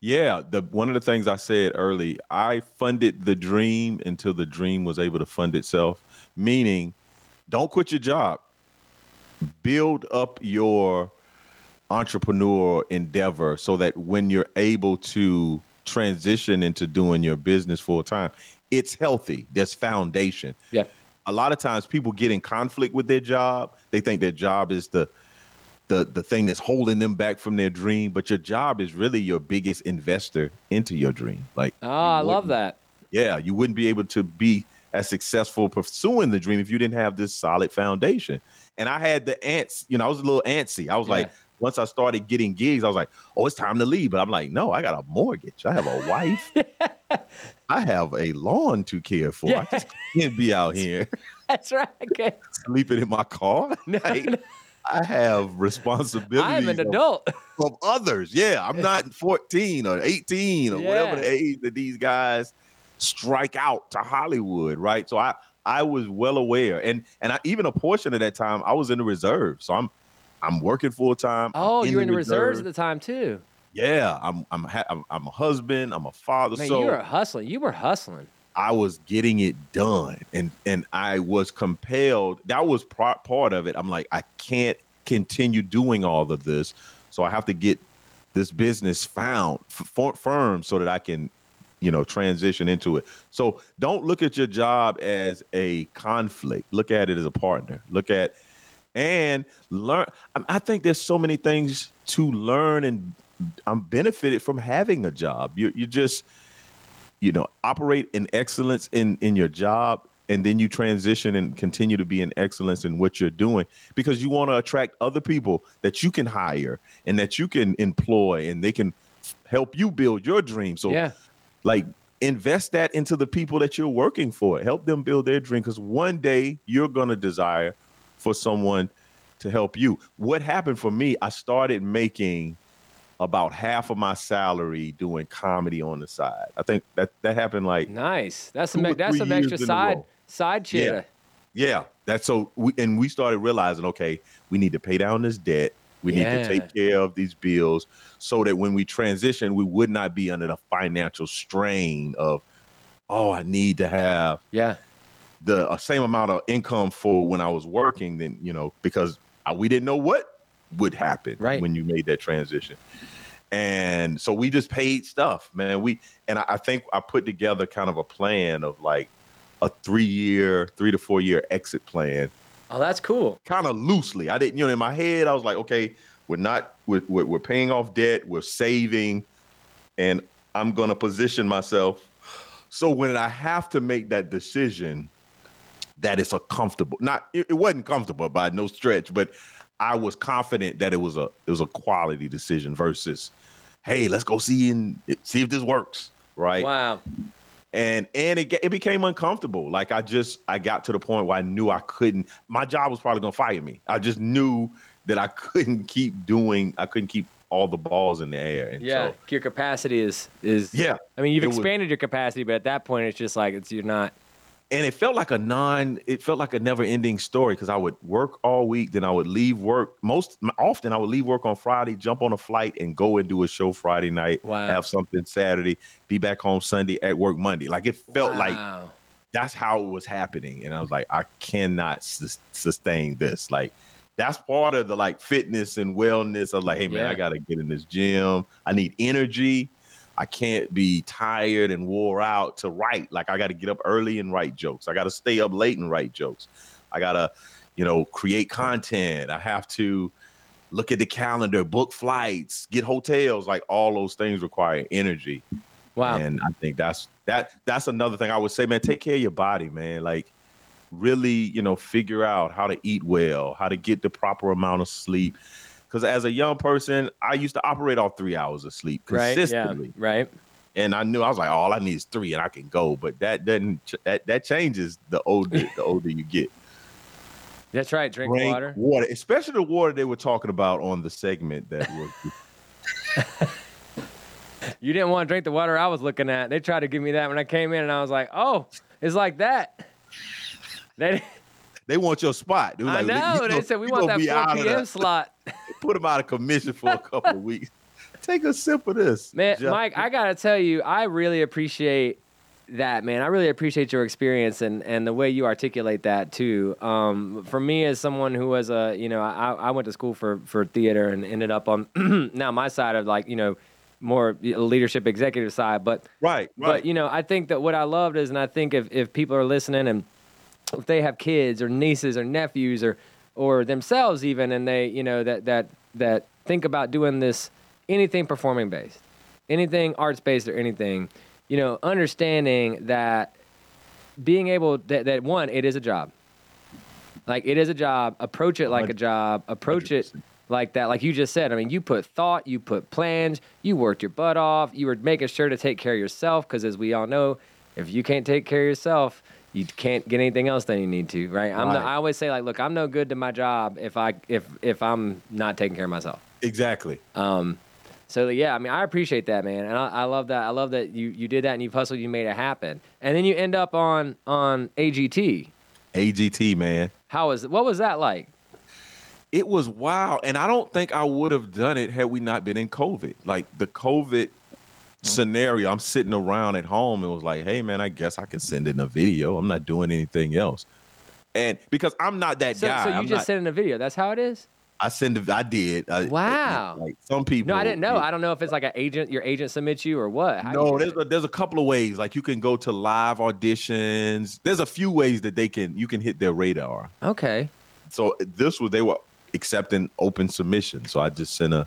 Yeah, the one of the things I said early, I funded the dream until the dream was able to fund itself. Meaning, don't quit your job. Build up your entrepreneur endeavor so that when you're able to transition into doing your business full time, it's healthy. There's foundation. yeah a lot of times people get in conflict with their job. They think their job is the the the thing that's holding them back from their dream. But your job is really your biggest investor into your dream. Like, Oh, I love that. Yeah, you wouldn't be able to be as successful pursuing the dream if you didn't have this solid foundation. And I had the ants, you know, I was a little antsy. I was like, once I started getting gigs, I was like, oh, it's time to leave. But I'm like, no, I got a mortgage. I have a wife. I have a lawn to care for. I just can't be out here That's right. Okay. sleeping in my car. Like, I have responsibility. I'm an adult. of others. Yeah, I'm not 14 or 18 or whatever the age that these guys strike out to Hollywood, right? So I I was well aware, and and I, even a portion of that time I was in the reserve. So I'm I'm working full time. Oh, you were in the reserves at the time too. Yeah, I'm I'm, ha- I'm I'm a husband. I'm a father. Man, so you were hustling. You were hustling. I was getting it done, and and I was compelled. That was pro- part of it. I'm like, I can't continue doing all of this, so I have to get this business found f- firm so that I can, you know, transition into it. So don't look at your job as a conflict. Look at it as a partner. Look at and learn. I think there's so many things to learn, and I'm benefited from having a job. You you just you know operate in excellence in in your job and then you transition and continue to be in excellence in what you're doing because you want to attract other people that you can hire and that you can employ and they can help you build your dream. So Yeah. like invest that into the people that you're working for. Help them build their dream because one day you're going to desire for someone to help you. What happened for me i started making about half of my salary doing comedy on the side i think that that happened like Nice. That's some that's some extra side side shit. Yeah, yeah, that's so. We and we started realizing, okay, we need to pay down this debt. We need to take care of these bills so that when we transition, we would not be under the financial strain of, oh, I need to have Yeah. the uh, same amount of income for when I was working. Then you know because uh, we didn't know what would happen Right. when you made that transition. And so we just paid stuff, man. We and I, I think I put together kind of a plan of like a three year, three to four year exit plan, Oh, that's cool. kind of loosely. I didn't, you know, in my head, I was like, okay, we're not, we're, we're, we're paying off debt, we're saving, and I'm going to position myself. So when I have to make that decision, that it's a comfortable, not, it, it wasn't comfortable by no stretch, but I was confident that it was a, it was a quality decision versus, hey, let's go see and see if this works. Right Wow. and and it it became uncomfortable. Like I just I got to the point where I knew I couldn't. My job was probably gonna fire me. I just knew that I couldn't keep doing. I couldn't keep all the balls in the air. And Yeah. so, Your capacity is is yeah. I mean, you've It was- expanded your capacity, but at that point, it's just like it's you're not. And it felt like a non. It felt like a never-ending story because I would work all week, then I would leave work. Most often, I would leave work on Friday, jump on a flight, and go and do a show Friday night. Wow. Have something Saturday, be back home Sunday at work Monday. Like it felt like Wow. that's how it was happening and i was like i cannot sus- sustain this like that's part of the like fitness and wellness of like hey man Yeah. i gotta get in this gym i need energy i can't be tired and wore out to write like i gotta get up early and write jokes i gotta stay up late and write jokes i gotta you know create content i have to look at the calendar book flights get hotels like all those things require energy Wow. and I think that's that that's another thing I would say, man, take care of your body, man. Like really, you know, figure out how to eat well, how to get the proper amount of sleep. Because as a young person, I used to operate off three hours of sleep right. consistently, Yeah. Right. and I knew I was like, all I need is three, and I can go. But that doesn't that that changes the older the older you get. That's right. Drink, Drink water. water, especially the water they were talking about on the segment that was. You didn't want to drink the water I was looking at. They tried to give me that when I came in, and I was like, "Oh, it's like that." They, they want your spot. They I like, know. "You They gonna- said we want that be 4 out of p.m. the- slot. put him out of commission for a couple of weeks. Take a sip of this, Man, Jeff. Mike, I gotta tell you, I really appreciate that, man. I really appreciate your experience and, and the way you articulate that too. Um, for me, as someone who was a, you know, I, I went to school for for theater and ended up on now my side of like, you know, more leadership executive side, but right, right. but you know, I think that what I loved is, and I think if if people are listening and if they have kids or nieces or nephews or or themselves even, and they you know that that that think about doing this anything performing based, anything arts based or anything, you know, understanding that being able that, that one it is a job. Like it is a job. Approach it like a job. Approach it 100%. like that. Like you just said i mean you put thought you put plans you worked your butt off you were making sure to take care of yourself because as we all know if you can't take care of yourself you can't get anything else that you need to right i'm Right. i always say like look i'm no good to my job if i if if i'm not taking care of myself Exactly. Um, so yeah, I mean, I appreciate that, man, and I, I love that. I love that you you did that and you've hustled, you made it happen, and then you end up on on AGT. AGT, man. How was what was that like? It was wild. And I don't think I would have done it had we not been in COVID. Like the COVID Mm-hmm. scenario, I'm sitting around at home and was like, hey, man, I guess I can send in a video. I'm not doing anything else. And because I'm not that So, guy, so you I'm just not- sent in a video. That's how it is. I send. I did. Uh, I- Wow. Like some people. No, I didn't know. I don't know if it's like an agent. Your agent submits you or what. How No, there's a, there's a couple of ways. Like you can go to live auditions. There's a few ways that they can you can hit their radar. okay. So this was they were accepting open submissions. So I just sent a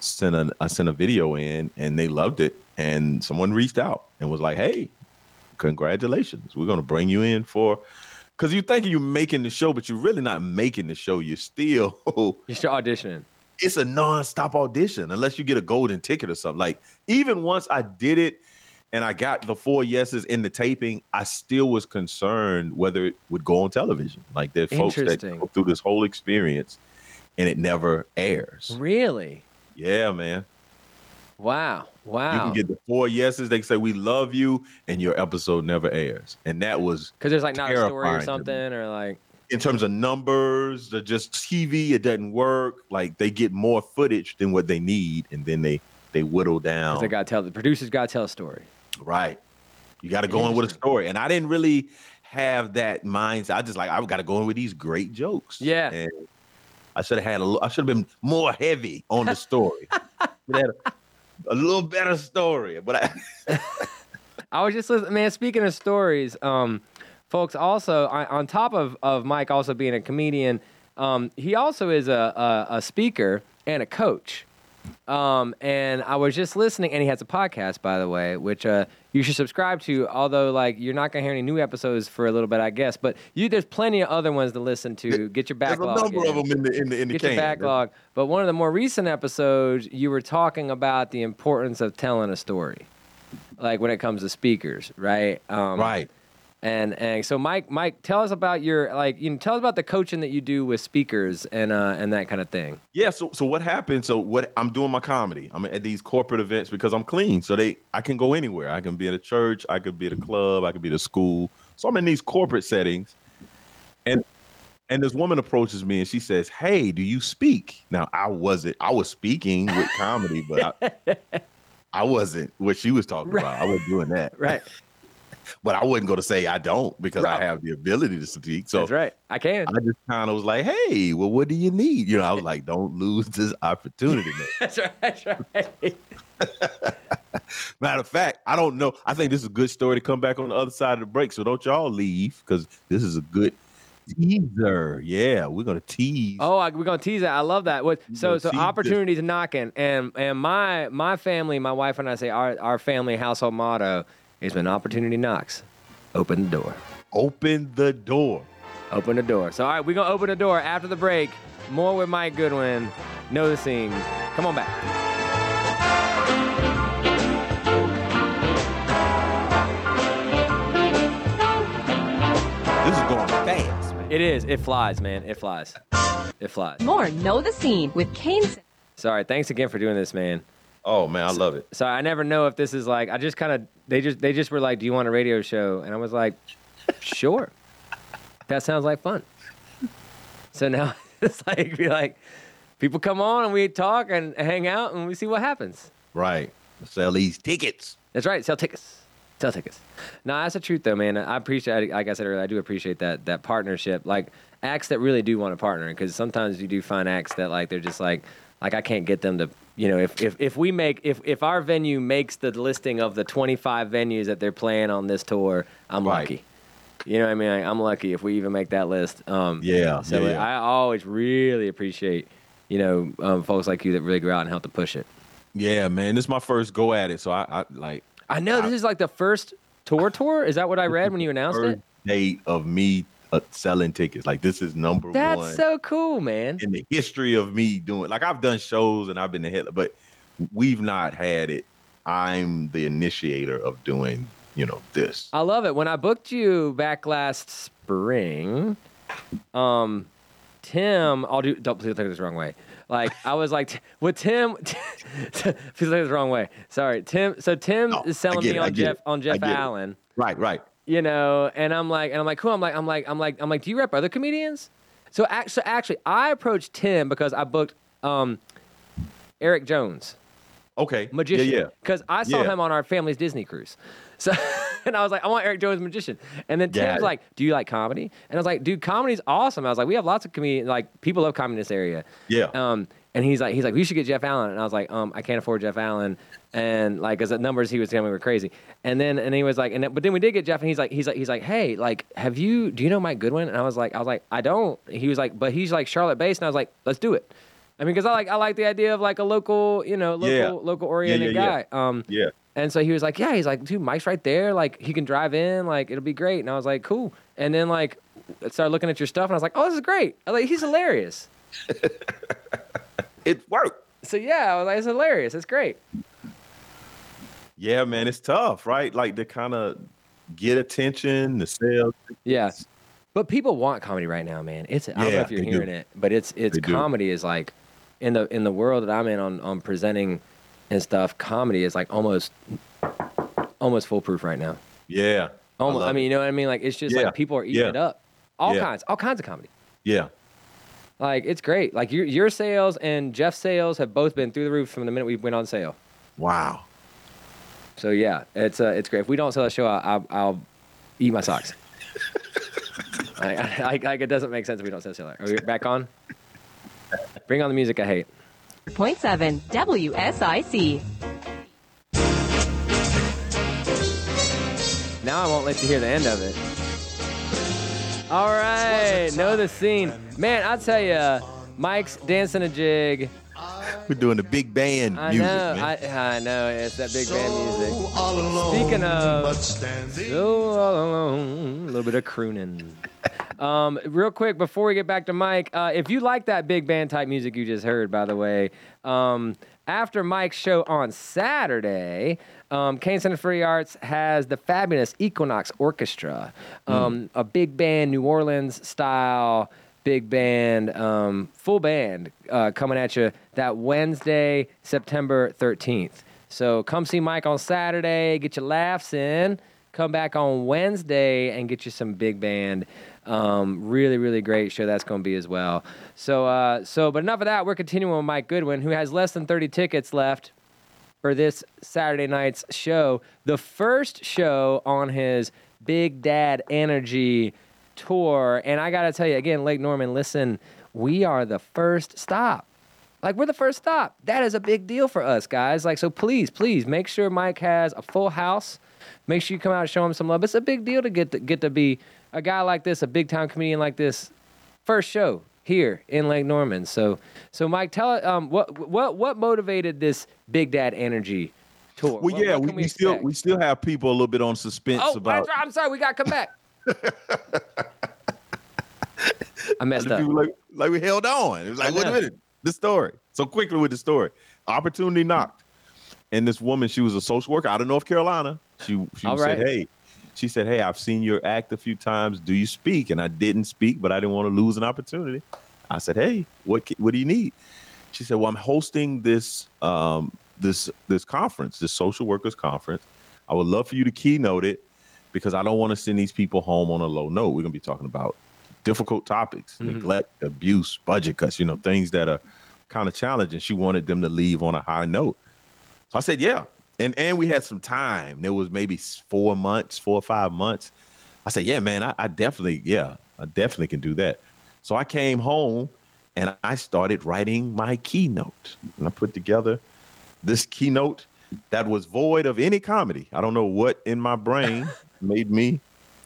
sent a I sent a video in and they loved it. And someone reached out and was like, "Hey, congratulations! We're gonna bring you in for." Because you think you're making the show, but you're really not making the show. You're still You're still auditioning. it's a non-stop audition unless you get a golden ticket or something. Like even once I did it and I got the four yeses in the taping, I still was concerned whether it would go on television. Like there are folks that go through this whole experience and it never airs. Really? Yeah, man. Wow. Wow. You can get the four yeses. They say we love you, and your episode never airs. And that was Because there's like not a story or something or like. in terms of numbers, they're just TV. It doesn't work. Like they get more footage than what they need, and then they they whittle down. They got to tell the producers got to tell a story. Right. You got to go in with a story. And I didn't really have that mindset. I just like, I've got to go in with these great jokes. Yeah. And I should have had a I should have been more heavy on the story. A, a little better story. But I, I was just listening, man. Speaking of stories, um, folks, also on, on top of, of Mike also being a comedian, um, he also is a, a, a speaker and a coach. Um, and I was just listening, and he has a podcast, by the way, which uh, you should subscribe to. Although, like, you're not gonna hear any new episodes for a little bit, I guess. But you, there's plenty of other ones to listen to. Get your backlog. there's a number in of them in the, in the, in the get can. your backlog. But one of the more recent episodes, you were talking about the importance of telling a story, like when it comes to speakers, right? Um, Right. And and so, Mike, Mike, tell us about your like, you know, tell us about the coaching that you do with speakers and uh and that kind of thing. Yeah. So, so what happened? So what I'm doing my comedy. I'm at these corporate events because I'm clean. So they, I can go anywhere. I can be at a church. I could be at a club. I could be at a school. So I'm in these corporate settings, and and this woman approaches me and she says, "Hey, do you speak?" Now I wasn't. I was speaking with comedy, but I, I wasn't what she was talking about. I wasn't doing that. Right. But I wasn't going to say I don't because Right. I have the ability to speak. So That's right. I can. I just kind of was like, "Hey, well, what do you need?" You know, I was like, "Don't lose this opportunity, man." That's right. That's right. Matter of fact, I don't know. I think this is a good story to come back on the other side of the break. So don't y'all leave because this is a good teaser. Yeah, we're gonna tease. Oh, I, we're gonna tease that. I love that. What? So, so tease this. opportunities knocking, and and my my family, my wife and I say our our family household motto is when opportunity knocks, open the door. Open the door. Open the door. So, all right, we're going to open the door after the break. More with Mike Goodwin. Know the scene. Come on back. This is going fast, man. It is. It flies, man. It flies. It flies. More Know the Scene with Cain. Sorry. Thanks again for doing this, man. Oh man, I love it. So I never know if this is like I just kind of they just they just were like, "Do you want a radio show?" And I was like, "Sure." that sounds like fun. So now it's like we like people come on and we talk and hang out and we see what happens. Right. Sell these tickets. That's right. Sell tickets. Sell tickets. No, that's the truth, though, man. I appreciate, like I said earlier, I do appreciate that that partnership. Like acts that really do want to partner, because sometimes you do find acts that like they're just like, like I can't get them to, you know, if if if we make if if our venue makes the listing of the 25 venues that they're playing on this tour, I'm Right. lucky. You know what I mean? Like, I'm lucky if we even make that list. Um, Yeah, So yeah, yeah. I always really appreciate, you know, um, folks like you that really go out and help to push it. Yeah, man, this is my first go at it, so I, I like I know this is like the first tour tour. Is that what I read when you announced it? date of me uh, selling tickets. Like this is number That's one That's so cool, man. in the history of me doing. Like I've done shows and I've been the head, but we've not had it. I'm the initiator of doing, you know, this. I love it. When I booked you back last spring, um, Tim, I'll do. Don't please take this the wrong way. Like I was like with Tim, please take this the wrong way. Sorry, Tim. So Tim No, is selling get me it, on Jeff it, on Jeff it. Allen. Right, right. You know, and I'm like, and I'm like, cool. I'm like, I'm like, I'm like, I'm like, do you rep other comedians? So actually, actually, I approached Tim because I booked um, Eric Jones, Okay. magician, Yeah, yeah. because I saw Yeah. him on our family's Disney cruise. So, and I was like, I want Eric Jones magician. And then Tim's it. like, Do you like comedy? And I was like, Dude, comedy's awesome. I was like, We have lots of comedians, like people love comedy in this area. Yeah. Um, and he's like, he's like, we should get Jeff Allen. And I was like, um, I can't afford Jeff Allen. And like, cause the numbers he was telling me were crazy. And then, and he was like, and then, but then we did get Jeff, and he's like, he's like, he's like, hey, like, have you, do you know Mike Goodwin? And I was like, I was like, I don't. He was like, but he's like Charlotte based, and I was like, let's do it. I mean, cause I like, I like the idea of like a local, you know, local, Yeah. local oriented yeah, guy. Um, Yeah. and so he was like, yeah, he's like, dude, Mike's right there. Like, he can drive in. Like, it'll be great. And I was like, cool. And then like, I started looking at your stuff, and I was like, oh, this is great. I was like, he's hilarious. It worked. So yeah, I was like, it's hilarious. It's great. Yeah, man, it's tough, right? Like to kind of get attention, the sales. Yeah. But people want comedy right now, man. It's I don't know if you're they do. hearing it, but it's it's They do. comedy is like in the in the world that I'm in on on presenting and stuff, comedy is like almost almost foolproof right now. Yeah. Almost, I, love mean, it. you know what I mean? Like it's just Yeah, like people are eating yeah. it up. All Yeah. kinds, all kinds of comedy. Yeah. Like it's great. Like your your sales and Jeff's sales have both been through the roof from the minute we went on sale. Wow. So yeah, it's uh, it's great. If we don't sell a show, I'll, I'll, I'll eat my socks. like, I, like it doesn't make sense if we don't sell a show. Are we back on? Bring on the music I hate. Point seven WSIC. Now I won't let you hear the end of it. All right, know the scene, man. I'll tell you, Mike's dancing a jig. We're doing the big band I music, know, man. I, I know. It's that big band music. All alone, Speaking of- but So all alone, a little bit of crooning. Um, real quick before we get back to Mike, uh, if you like that big band type music you just heard, by the way, um, after Mike's show on Saturday, um, Cain Center for the Arts has the fabulous Equinox Orchestra, um, a big band, New Orleans style big band, um, full band uh, coming at you that Wednesday, September 13th. So come see Mike on Saturday, get your laughs in. Come back on Wednesday and get you some big band. Um, really, really great show that's going to be as well. So, uh, so, but enough of that. We're continuing with Mike Goodwin, who has less than 30 tickets left for this Saturday night's show. The first show on his Big Dad Energy tour. And I got to tell you, again, Lake Norman, listen, we are the first stop. Like, we're the first stop. That is a big deal for us, guys. Like, so please, please make sure Mike has a full house. Make sure you come out and show him some love. It's a big deal to get to, get to be a guy like this, a big time comedian like this, first show here in Lake Norman. So, so Mike, tell um, what what what motivated this Big Dad Energy tour? Well, What- yeah, what we, we still we still have people a little bit on suspense Oh, about. right. I'm sorry. We got to come back. I messed up. like, like we held on. It was like, wait a minute, the story. So quickly with the story, opportunity knocked, and this woman, she was a social worker out of North Carolina. She she All said, right. hey, she said, hey, I've seen your act a few times. Do you speak? And I didn't speak, but I didn't want to lose an opportunity. I said, hey, what what do you need? She said, well, I'm hosting this um this this conference, this social workers conference. I would love for you to keynote it because I don't want to send these people home on a low note. We're gonna be talking about difficult topics, Mm-hmm. neglect, abuse, budget cuts, you know, things that are kind of challenging. She wanted them to leave on a high note. So I said, yeah. And and we had some time. There was maybe four months, four or five months. I said, yeah, man, I, I definitely, yeah, I definitely can do that. So I came home and I started writing my keynote. And I put together this keynote that was void of any comedy. I don't know what in my brain made me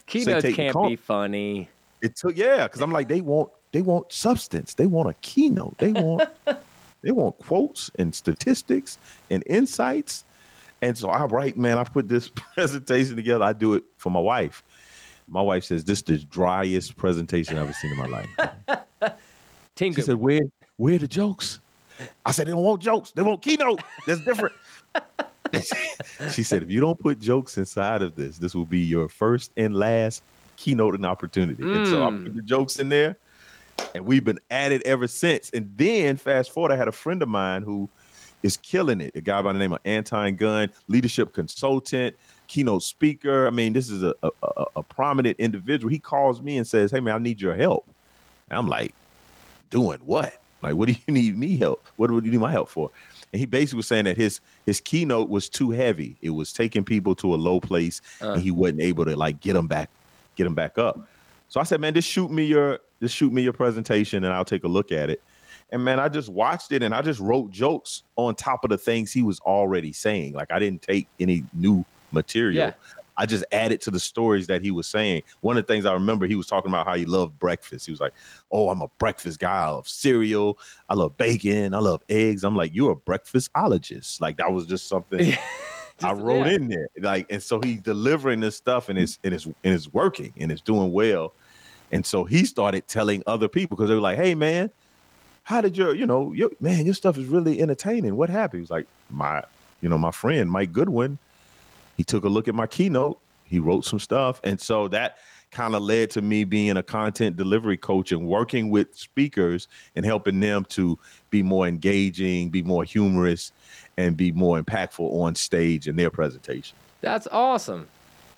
Keynotes can't be funny. It took yeah, because I'm like they want they want substance. They want a keynote. They want they want quotes and statistics and insights. And so I write, man, I put this presentation together. I do it for my wife. My wife says this is the driest presentation I've ever seen in my life. Team She said, Where where are the jokes? I said, they don't want jokes. They want keynote. That's different. she said, if you don't put jokes inside of this, this will be your first and last keynote and opportunity. And so I mm. put the jokes in there, and we've been at it ever since. And then fast forward, I had a friend of mine who is killing it. A guy by the name of Anton Gunn, leadership consultant, keynote speaker. I mean, this is a, a, a- a prominent individual. He calls me and says, Hey man, I need your help. And I'm like, doing what? Like, what do you need me help? What do you need my help for? And he basically was saying that his his keynote was too heavy. It was taking people to a low place, and he uh. wasn't able to like get them back, get them back up. So I said, man, just shoot me your just shoot me your presentation, and I'll take a look at it. And man, I just watched it, and I just wrote jokes on top of the things he was already saying. Like I didn't take any new material. Yeah. I just added to the stories that he was saying. One of the things I remember, he was talking about how he loved breakfast. He was like, "Oh, I'm a breakfast guy. I love cereal. I love bacon. I love eggs." I'm like, "You're a breakfastologist." Like that was just something I wrote yeah. in there. Like, and so he's delivering this stuff, and it's and it's and it's working, and it's doing well. And so he started telling other people because they were like, "Hey, man, how did your, you know, your man, your stuff is really entertaining. What happened?" He was like, "My, you know, my friend Mike Goodwin." he took a look at my keynote he wrote some stuff and so that kind of led to me being a content delivery coach and working with speakers and helping them to be more engaging be more humorous and be more impactful on stage in their presentation That's awesome.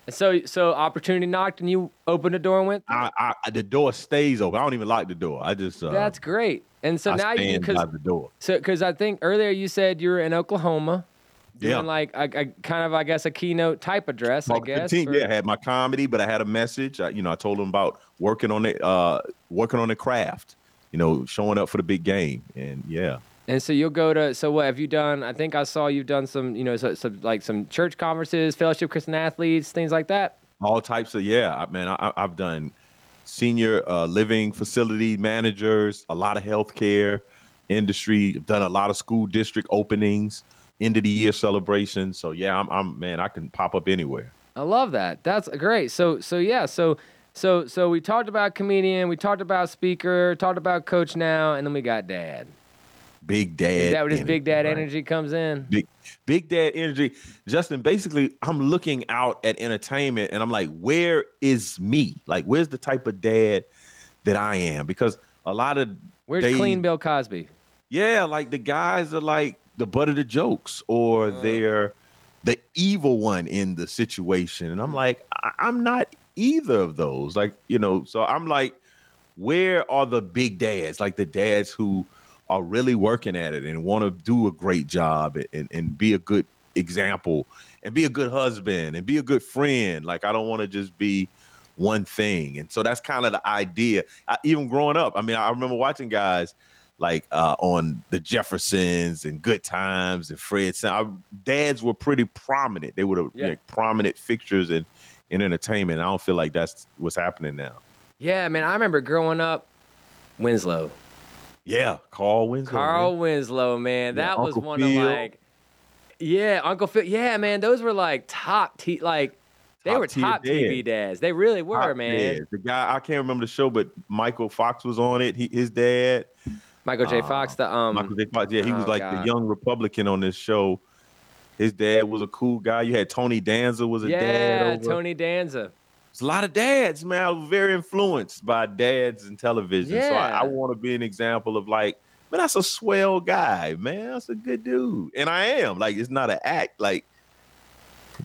So so opportunity knocked and you opened the door and went. I, I the door stays open i don't even lock the door i just uh, That's great. And so I now you because the door so because I think earlier you said you were in Oklahoma. Doing Yeah. like a, a kind of I guess a keynote type address. I guess. team, for- yeah, I had my comedy, but I had a message. I, you know, I told them about working on it, uh, working on the craft. You know, showing up for the big game, and yeah, And so you'll go to so what have you done? I think I saw you've done some you know so, some like some church conferences, fellowship Christian athletes, things like that. all types of yeah. I, man, I, I've done senior uh, living facility managers, a lot of healthcare industry. I've done a lot of school district openings, end of the year celebrations. So yeah, I'm, I'm man, I can pop up anywhere. I love that. That's great. So so yeah, so so so we talked about comedian, we talked about speaker, talked about coach now, and then we got dad. Big dad. Is that where his big dad right? energy comes in? big big dad energy justin basically i'm looking out at entertainment and i'm like where is me like where's the type of dad that i am because a lot of Where's they- clean Bill Cosby? yeah like the guys are like the butt of the jokes or uh-huh. they're the evil one in the situation and i'm hmm. like I- i'm not either of those like you know so i'm like where are the big dads like the dads who are really working at it and want to do a great job and, and be a good example and be a good husband and be a good friend like i don't want to just be one thing. And so that's kind of the idea. I, even growing up i mean i remember watching guys like uh, on the jeffersons and good times and fred our dads were pretty prominent. They were the Yeah. like, prominent fixtures in, in entertainment. I don't feel like that's what's happening now. Yeah, man. I remember growing up, Winslow, yeah carl winslow man. Carl Winslow, man. Yeah, That was Uncle one Phil. of like, yeah, Uncle Phil. Yeah, man. Those were like top t like. They Top were top TV dads. They really were, Top man. dads. The guy I can't remember the show, but Michael Fox was on it. He, his dad, Michael J. Uh, Fox, the um, Michael J. Fox. Yeah, he was oh, like God. the young Republican on this show. His dad was a cool guy. You had Tony Danza was a dad. yeah, Tony Danza. A lot of dads, man. I was very influenced by dads and television. Yeah. So I, I want to be an example of like, man, that's a swell guy, man. That's a good dude. And I am. Like, it's not an act. Like,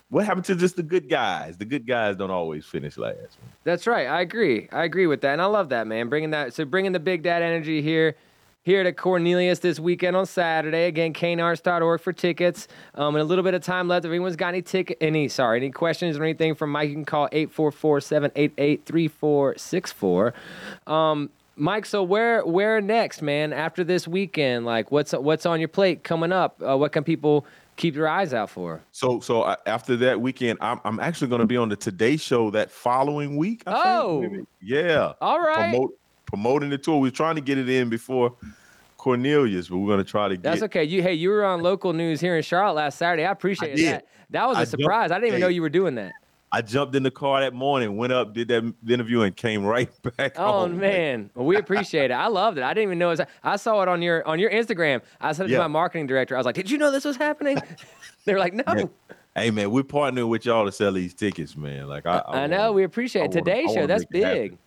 what happened to just the good guys? The good guys don't always finish last. Man. That's right. I agree. I agree with that, and I love that, man. Bringing that, so bringing the big dad energy here, here to Cornelius this weekend on Saturday. Again, canearts.org for tickets. Um, and a little bit of time left. If anyone's got any ticket, any sorry, any questions or anything from Mike, you can call 844-788-3464. Um, Mike, so where where next, man? After this weekend, like what's what's on your plate coming up? Uh, what can people keep their eyes out for? So so uh, after that weekend, I'm I'm actually going to be on the Today Show that following week. I Oh. maybe. yeah. All right. Promote, promoting the tour. We are trying to get it in before Cornelius, but we're going to try to get. That's okay. You hey, you were on local news here in Charlotte last Saturday. I appreciate that. That was a I jumped- surprise. I didn't even hey. know you were doing that. I jumped in the car that morning, went up, did that interview, and came right back Oh home. man, well, we appreciate it. I loved it. I didn't even know it was. I saw it on your on your Instagram. I said it Yeah. to my marketing director. I was like, "Did you know this was happening?" they were like, "No." Yeah. Hey man, we're partnering with y'all to sell these tickets, man. Like I, I know. wanna- We appreciate I it. Today's show. That's make it happen. big.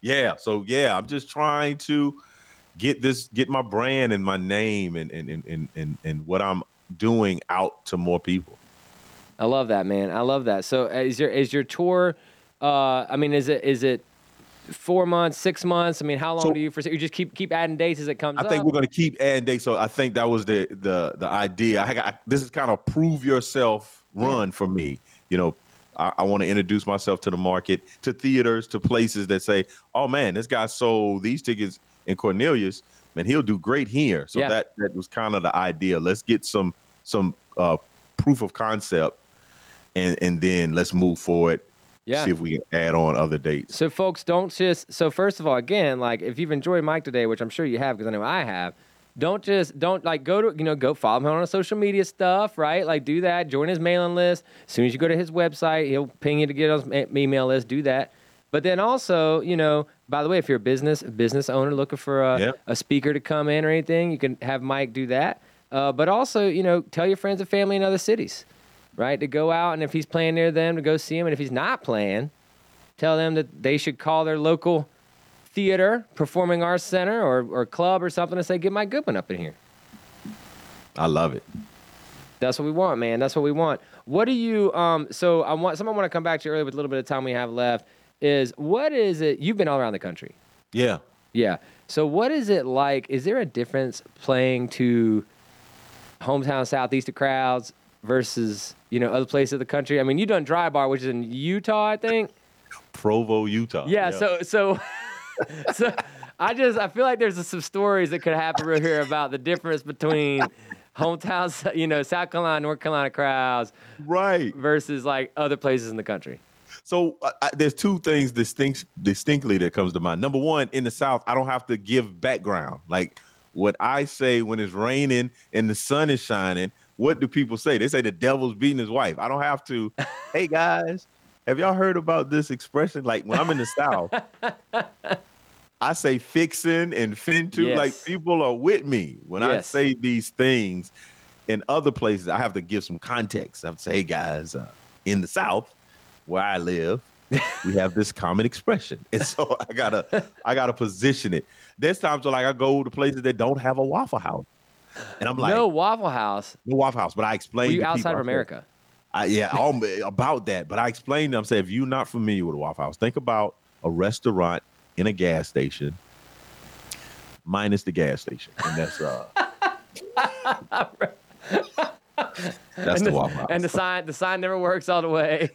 Yeah. So yeah, I'm just trying to get this, get my brand and my name and and and and and, what I'm doing out to more people. I love that, man. I love that. So, is your is your tour? Uh, I mean, is it is it four months, six months? I mean, how long So- do you foresee? You just keep keep adding dates as it comes I up. think we're gonna keep adding dates. So I think that was the the the idea. I got this is kind of prove yourself run for me. You know, I, I want to introduce myself to the market, to theaters, to places that say, "Oh man, this guy sold these tickets in Cornelius. Man, he'll do great here." So Yeah. that that was kind of the idea. Let's get some some uh, proof of concept, and and then let's move forward. Yeah. See if we can add on other dates. So, folks, don't just. So, first of all, again, like if you've enjoyed Mike today, which I'm sure you have, because I know I have. Don't just don't like go to you know go follow him on social media stuff, right? Like do that. Join his mailing list. As soon as you go to his website, he'll ping you to get on his ma- email list. Do that. But then also, you know, by the way, if you're a business business owner looking for a, Yep. a speaker to come in or anything, you can have Mike do that. Uh, but also, you know, tell your friends and family in other cities, right? To go out and if he's playing near them, to go see him. And if he's not playing, tell them that they should call their local theater, performing arts center, or, or club or something and say, get Mike Goodwin up in here. I love it. That's what we want, man. That's what we want. What do you um so I want someone want to come back to you earlier with a little bit of time we have left is what is it you've been all around the country. Yeah. Yeah. So what is it like? Is there a difference playing to hometown southeast crowds versus, you know, other places of the country? I mean, you done dry bar, which is in Utah, I think. Provo, Utah. Yeah, so so so I just I feel like there's some stories that could happen right here about the difference between hometowns, you know, South Carolina, North Carolina crowds right. versus like other places in the country. So uh, I, there's two things distinct, distinctly that comes to mind. Number one, in the South, I don't have to give background. Like what I say when it's raining and the sun is shining, what do people say? They say the devil's beating his wife. I don't have to. hey guys, have y'all heard about this expression? Like when I'm in the South, I say fixing and fintu. Yes. Like people are with me when I say these things. In other places, I have to give some context. I have to say, hey guys, uh, in the South, where I live, we have this common expression, and so I gotta, I gotta position it. There's times where like I go to places that don't have a Waffle House, and I'm like, no Waffle House. No Waffle House. But I Were explain you to outside of America? I, yeah, all, about that. But I explained to them, say, if you're not familiar with a Waffle House, think about a restaurant in a gas station, minus the gas station, and that's uh, that's and the Waffle House. And the sign the sign never works all the way.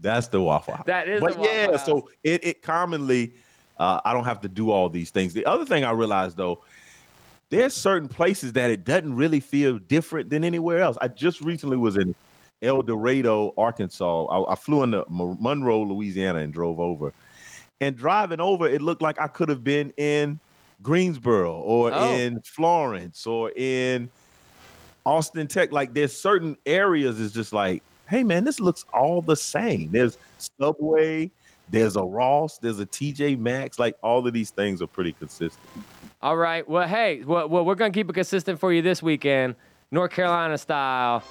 That's the Waffle House. That is but the Waffle yeah, House. so it, it commonly, uh, I don't have to do all these things. The other thing I realized though, there's certain places that it doesn't really feel different than anywhere else. I just recently was in El Dorado, Arkansas. I, I flew into Monroe, Louisiana, and drove over. And driving over, it looked like I could have been in Greensboro or Oh. in Florence or in Austin Tech. Like there's certain areas is just like, hey man, this looks all the same. There's Subway, there's a Ross, there's a TJ Maxx. Like all of these things are pretty consistent. All right. Well, hey, well, well, we're gonna keep it consistent for you this weekend, North Carolina style,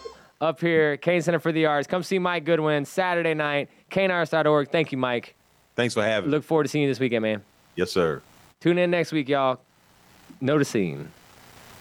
up here, Cain Center for the Arts. Come see Mike Goodwin Saturday night, kanearts.org. Thank you, Mike. Thanks for having me. Look forward to seeing you this weekend, man. Yes, sir. Tune in next week, y'all. Scene.